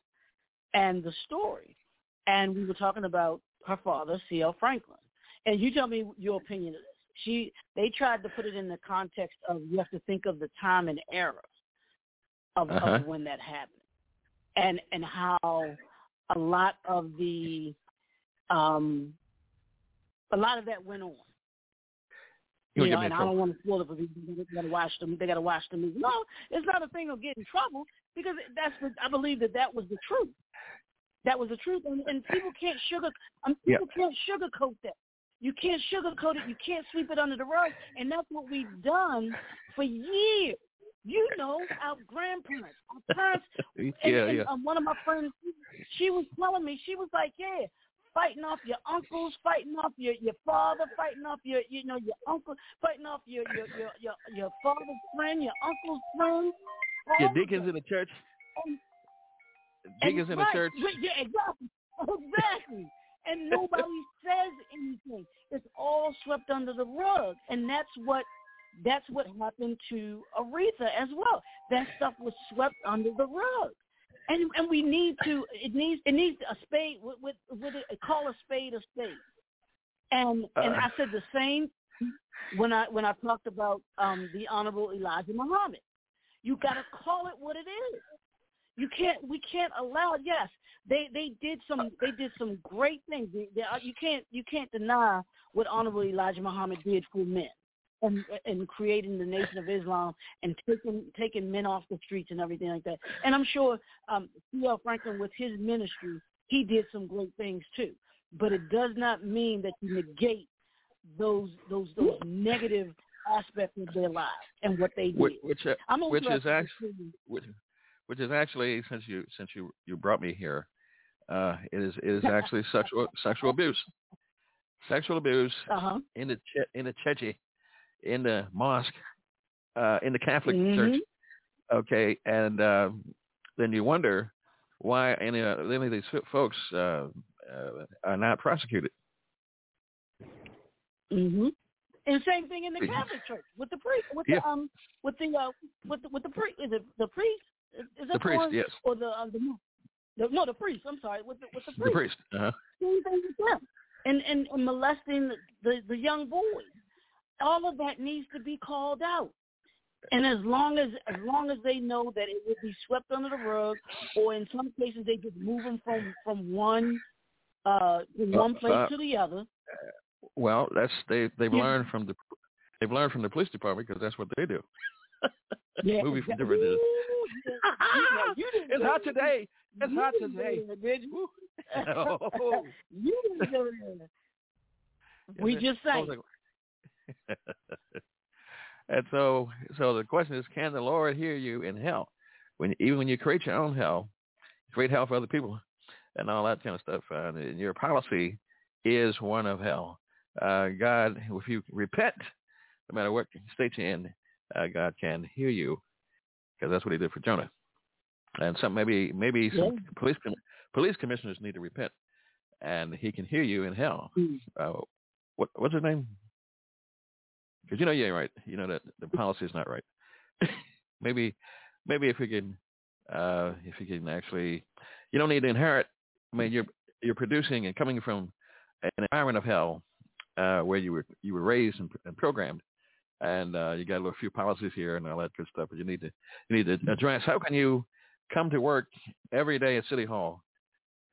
and the story, and we were talking about her father, C.L. Franklin. And you tell me your opinion of this. She they tried to put it in the context of you have to think of the time and era of, Uh-huh. of when that happened, and and how a lot of the um a lot of that went on. You You know, get me in and I don't want to spoil it for people. They got to watch them. They got to watch the movie. No, it's not a thing of getting in trouble because that's the. I believe that that was the truth. That was the truth, and, and people can't sugar. Um, Yeah. people can't sugarcoat that. You can't sugarcoat it. You can't sweep it under the rug, and that's what we've done for years. You know, our grandparents, our parents. And, Yeah, and, yeah. um, one of my friends, she was telling me, she was like, "Yeah, fighting off your uncles, fighting off your your father, fighting off your you know your uncle, fighting off your your your your, your father's friend, your uncle's friend. All deacons in the church. Deacons in the right, church. Yeah, exactly. Exactly. and nobody says anything. It's all swept under the rug. And that's what that's what happened to Aretha as well. That stuff was swept under the rug. And and we need to it needs it needs a spade with with, with it, call a spade a spade. And and Uh. I said the same when I when I talked about um the honorable Elijah Muhammad. You got to call it what it is. You can't. We can't allow. Yes, they they did some. They did some great things. They, they, you can't. You can't deny what Honorable Elijah Muhammad did for men, and and creating the Nation of Islam and taking taking men off the streets and everything like that. And I'm sure um, C.L. Franklin with his ministry, he did some great things too. But it does not mean that you negate those those those negative aspects of their lives and what they did. Which uh, I'm which is actually which, which is actually since you since you you brought me here, uh, it is it is actually sexual sexual abuse, sexual abuse Uh-huh. in the in the church, in the mosque, uh, in the Catholic Church. Mhm. Okay, and um, then you wonder why any uh, any of these folks uh, uh, are not prosecuted. Mhm. And same thing in the Catholic Church with the priest, with Yeah. the um, with the uh, with the with the priest, is it the priest? Is, that The priest, one? yes. Or the uh, the, the no, the priest. I'm sorry, with the with the priest. The priest. Uh-huh. Same thing with them, and and, and molesting the, the the young boys. All of that needs to be called out. And as long as as long as they know that it will be swept under the rug, or in some cases they just move them from from one uh from Uh, one place uh, to the other. Well, that's they they've Yeah. learned from the they've learned from the police department because that's what they do. Yeah, Moving from different. Didn't- It's hot today. It's hot today. did you? Oh. you didn't go there. We just say. and so, so the question is, can the Lord hear you in hell? When even when you create your own hell, create hell for other people, and all that kind of stuff, uh, and your policy is one of hell. Uh, God, if you repent, no matter what state you're in, uh, God can hear you, because that's what He did for Jonah. And some maybe maybe some Yeah. police com- police commissioners need to repent, and He can hear you in hell. Mm. Uh, what what's his name? Because you know you ain't right. You know that the policy is not right. maybe maybe if we can uh, if you can actually you don't need to inherit. I mean you're you're producing and coming from an environment of hell uh, where you were you were raised and, and programmed, and uh, you got a little few policies here and all that good stuff. But you need to you need to address how can you come to work every day at City Hall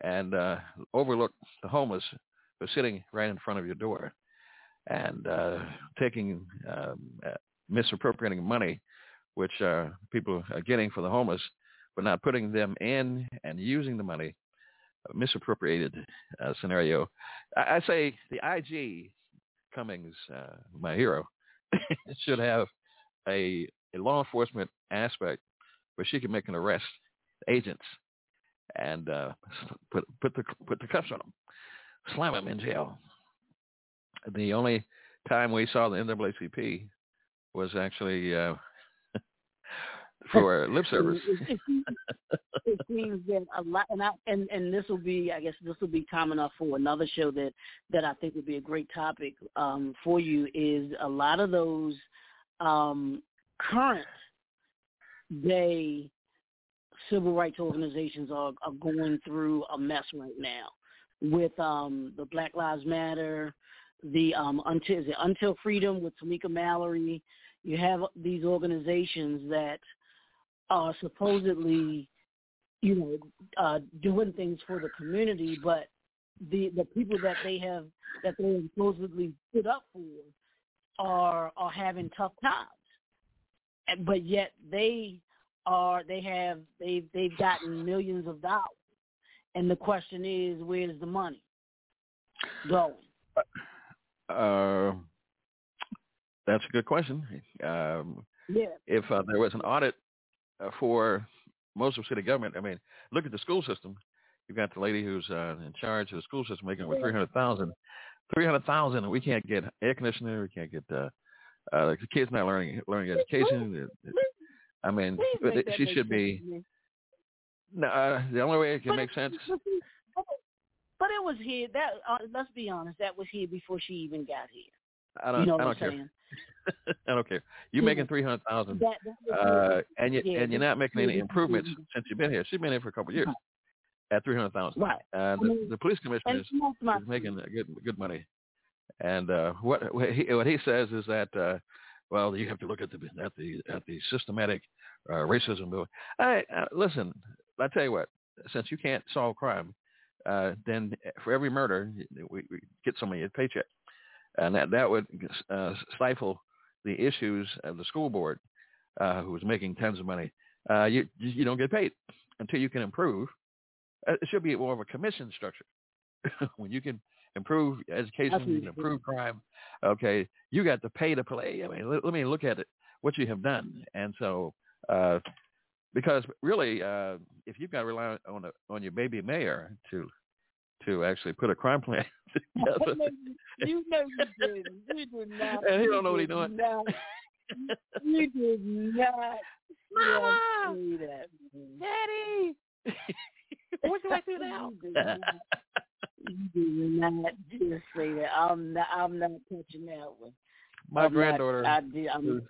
and uh, overlook the homeless who are sitting right in front of your door and uh, taking um, uh, misappropriating money, which uh, people are getting for the homeless, but not putting them in and using the money. Misappropriated uh, scenario. I, I say the IG Cummings, uh, my hero, should have a, a law enforcement aspect where she can make an arrest agents and uh, put put the put the cuffs on them, slam them in jail. The only time we saw the NAACP was actually uh, for lip service. It, it, seems- it seems that a lot, and I, and and this will be, I guess, this will be time enough for another show that that I think would be a great topic um, for you. Is a lot of those um, current day civil rights organizations are are going through a mess right now with um, the Black Lives Matter, the um, until is it Until Freedom with Tamika Mallory. You have these organizations that are supposedly, you know, uh, doing things for the community, but the the people that they have that they have supposedly stood up for are are having tough times, but yet they are they have they've they've gotten millions of dollars, and the question is where's the money going? Uh, that's a good question. Um, Yeah. if uh, there was an audit uh, for most of city government, I mean, look at the school system. you've got the lady who's uh, in charge of the school system making over three hundred thousand. Three hundred thousand, and we can't get air conditioner. We can't get uh, uh, the kids not learning learning education. I mean, but she should be. No, uh, the only way it can make sense. But it was here. That uh, let's be honest, that was here before she even got here. I don't. you know I don't care. I don't care. You're making three hundred thousand, That, that was uh, and you Yeah, and you're not making any improvements since you've been here. She's been here for a couple of years at three hundred thousand. Right. Uh, the, the police commissioner is, is making good good money. And uh, what what he, what he says is that uh, well, you have to look at the at the at the systematic uh, racism. Right, uh, listen, I tell you what. Since you can't solve crime, uh, then for every murder, we, we get some of your paycheck, and that that would uh, stifle the issues of the school board, uh, who is making tons of money. Uh, you you don't get paid until you can improve. Uh, It should be more of a commission structure. when you can improve education, you can improve crime. Okay, you got to pay to play. I mean, let, let me look at it, what you have done. And so, uh, because really, uh, if you've got to rely on a, on your baby mayor to to actually put a crime plan together, you know you didn't. You did not. And he don't know what you he doing. did not. You did not. Mama. Daddy, what do I do now? You did not. You did not just say that. I'm not. I'm not touching that one. my I'm not- granddaughter, I did. I'm,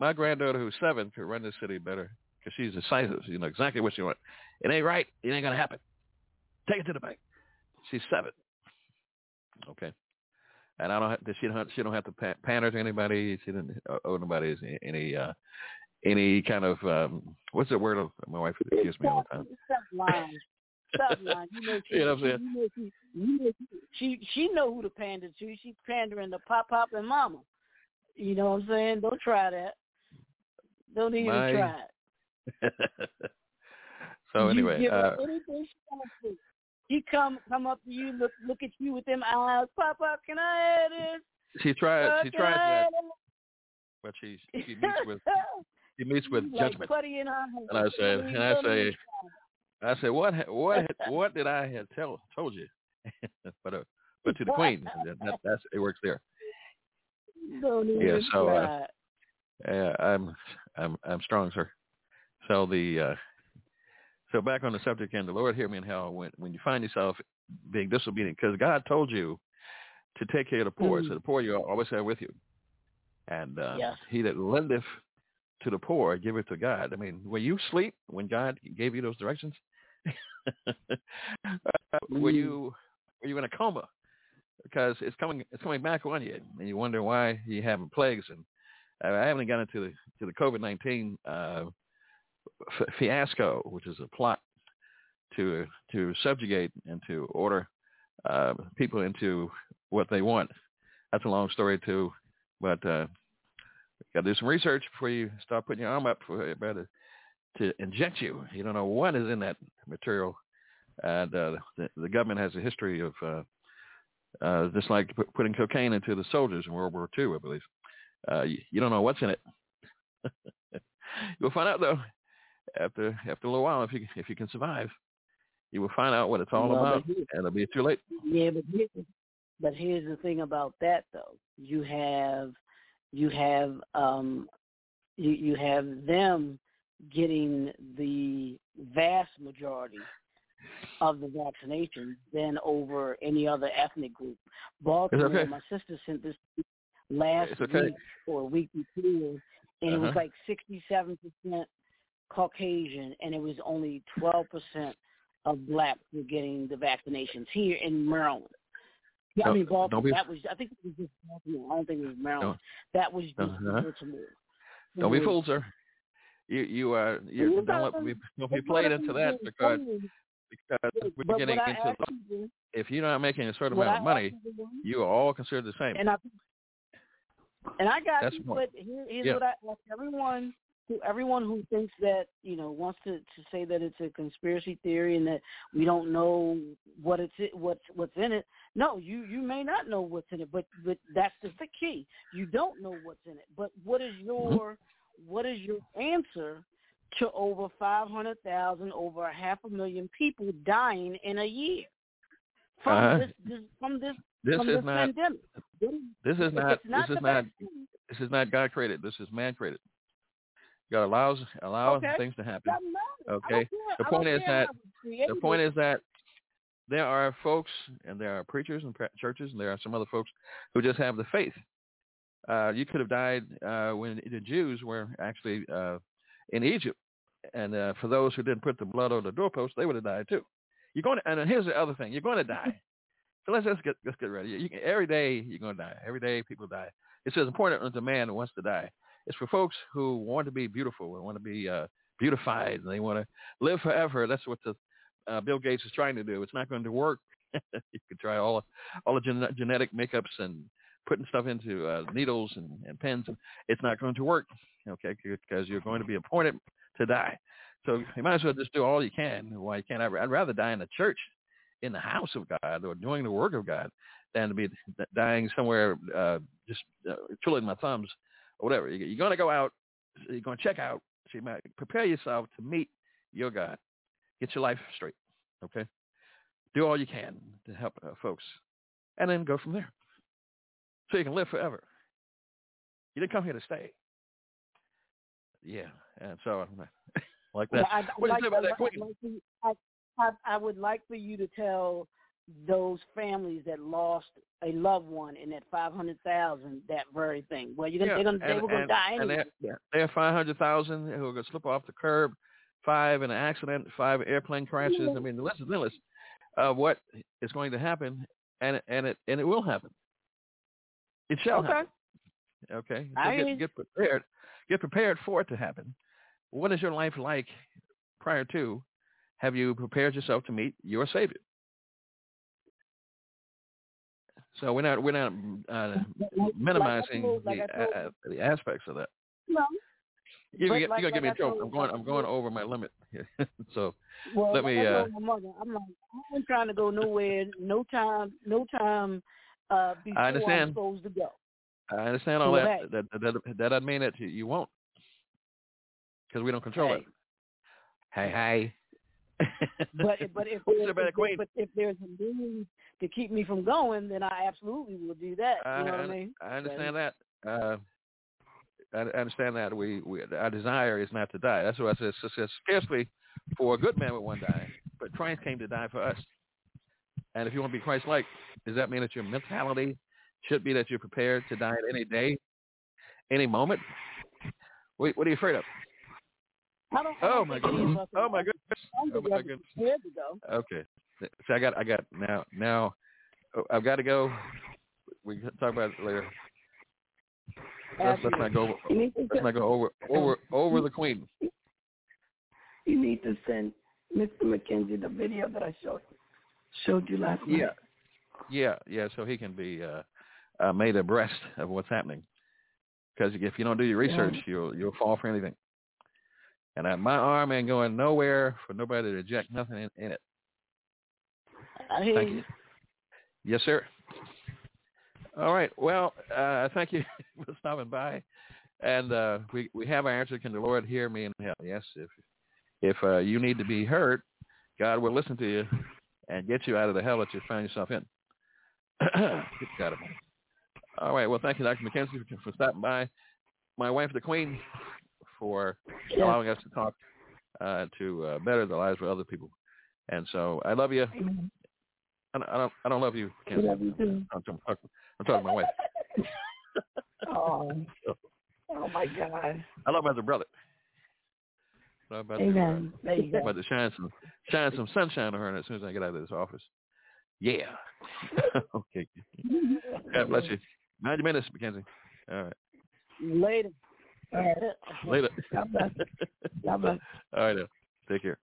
my granddaughter who's seven could run this city better because she's decisive. You know exactly what she wants. It ain't right. It ain't gonna happen. Take it to the bank. She's seven. Okay. And I don't. Have, she don't. She don't have to pa- pander to anybody. She didn't owe nobody any uh, any kind of um, what's the word? Of, my wife accused me all the time. Stop lying. Stop lying. You know she. You know what I'm saying? you know she, you know she. She know who to pander to. She's pandering to Pop Pop and Mama. You know what I'm saying? Don't try that. Don't even My- try it. so You anyway, give her uh, anything she wants to. She come come up to you, look look at you with them eyes. Pop, can I have this? she tried. Uh, She tried I that, but she she meets with she meets with like judgment. And I said, and I say, I said, what, what, what did I have tell told you? but, uh, but to the queen, that, that, that's it works there. Don't Yeah, so, uh. Yeah, I'm, I'm, I'm strong, sir. So the, uh, so back on the subject, and the Lord hear me in hell when when you find yourself being disobedient, because God told you to take care of the poor, Mm. so the poor you always have with you, and uh, Yes. he that lendeth to the poor giveth to God. I mean, when you sleep, when God gave you those directions, uh, were Mm. you were you in a coma? Because it's coming it's coming back on you, and you wonder why you having plagues. And uh, I haven't gotten to the to the COVID nineteen uh, fiasco, which is a plot to to subjugate and to order uh, people into what they want. That's a long story too, but uh, got to do some research before you start putting your arm up for everybody to inject you. You don't know what is in that material, and uh, the, the government has a history of uh, uh, just like pu- putting cocaine into the soldiers in World War II, I believe. Uh, you don't know what's in it. You'll find out though after after a little while if you if you can survive. You will find out what it's all Well, about, and it'll be too late. Yeah, but here, but here's the thing about that though. You have you have um you you have them getting the vast majority of the vaccination than over any other ethnic group. Baltimore, okay. my sister sent this last okay. week or a week before, and it was Uh-huh. like sixty-seven percent Caucasian, and it was only twelve percent of blacks were getting the vaccinations here in Maryland. Yeah, I mean Baltimore. be- that was I think it was just Baltimore. I don't think it was Maryland. Don't- that was just Uh-huh. Baltimore. Don't be fooled, sir. You you uh you don't let gotta- be, don't be played into that because because we're getting into to- if you're not making a certain amount of money, you to do, you are all considered the same. and I and I got That's you, the but here, here's Yeah. what I ask everyone to everyone who thinks that you know wants to to say that it's a conspiracy theory and that we don't know what it's what's what's in it. No, you you may not know what's in it, but but that's the, the key. You don't know what's in it. But what is your what is your answer to over 500,000, over a half a million people dying in a year from Uh-huh. this, this from this This from is this not- pandemic. This is If not. this is not. vaccine, This is not God created. This is man created. God allows allow Okay. things to happen. doesn't matter. I Okay. The point is that how it was created. the point is that there are folks and there are preachers and pre- churches and there are some other folks who just have the faith. Uh, you could have died uh, when the Jews were actually uh, in Egypt, and uh, for those who didn't put the blood on the doorpost, they would have died too. You're going to, and here's the other thing: you're going to die. So let's just get let's get ready. You, can- every day you're going to die. Every day people die. It says important unto man who wants to die. It's for folks who want to be beautiful and want to be uh, beautified and they want to live forever. That's what the uh, Bill Gates is trying to do. It's not going to work. you could try all all the gen- genetic makeups and putting stuff into uh, needles and, and pens. It's not going to work. Okay, because you're going to be appointed to die. So you might as well just do all you can while you can. I'd I'd rather die in the church, in the house of God, or doing the work of God, than to be dying somewhere uh, just uh, twiddling my thumbs or whatever. You- You're going to go out. You're going to check out. So you might prepare yourself to meet your God. Get your life straight. Okay. Do all you can to help uh, folks, and then go from there. So you can live forever. You didn't come here to stay. Yeah, and so like that. Well, I, what do like, you say about that queen? I, I, I would like for you to tell those families that lost a loved one in that five hundred thousand that very thing. Well, you're gonna, they're gonna, they and- were going to and- die and anyway. there- There are five hundred thousand who are going to slip off the curb, five in an accident, five airplane crashes. I mean, the list is endless of uh, what is going to happen, and it, and it and it will happen. It shall Okay. happen. Okay, so get, get prepared. Get prepared for it to happen. What is your life like prior to? Have you prepared yourself to meet your Savior? So we're not we're not uh, minimizing like I the, told- uh, the aspects of that. No. You, But you, like- you're gonna give me like a I joke. I'm going. I'm going over my limit. here. so Well, let me. I Uh, my mother, I'm like, I ain't trying to go nowhere. No time. No time. Uh, before I'm understand. supposed to go. I understand all that. That, that. That that doesn't mean that you, you won't, because we don't control it. Hey, hey. But if- but if, Who's there's, if, queen? but if there's a need to keep me from going, then I absolutely will do that. I, You know what I- I mean? I understand that. Uh, I, I understand that. We, we our desire is not to die. That's what I said. It says scarcely for a good man would one die, but Christ came to die for us. And if you want to be Christ-like, does that mean that your mentality should be that you're prepared to die at any day, any moment? What, what are you afraid of? I don't, Oh my any of goodness! Oh my goodness! Oh my goodness! prepared to go. Okay. So I got, I got now, now, oh, I've got to go. We can talk about it later. Let's, let's not go. You need to Let's not go over, over, over the queen. You need to send Mr. McKenzie the video that I showed showed you last night. Yeah, yeah, yeah. So he can be uh, uh, made abreast of what's happening. Because if you don't do your research, Yeah. you'll you'll fall for anything. And uh, my arm ain't going nowhere for nobody to eject nothing in, in it. I hear Thank you. you. Yes, sir. All right. Well, uh, thank you for stopping by. And uh, we we have our answer. Can the Lord hear me in hell? Yes. If if uh, you need to be heard, God will listen to you and get you out of the hell that you find yourself in. Good God Almighty. All right. Well, thank you, Dr. McKenzie, for, for stopping by. My wife, the Queen, for Yeah. allowing us to talk uh, to uh, better the lives of other people. And so I love you. Amen. I don't, I don't, I don't love you. I love you too. I'm, talking- I'm talking to my wife. Oh, oh my God. I love my other brother. I'm about Amen. To, There you I'm go. about to shine some, shine some sunshine on her as soon as I get out of this office. Yeah. okay. God bless you. Mind your minutes, Mackenzie. All right. Later. All right. Later. God bless. God bless. All right. now. Take care.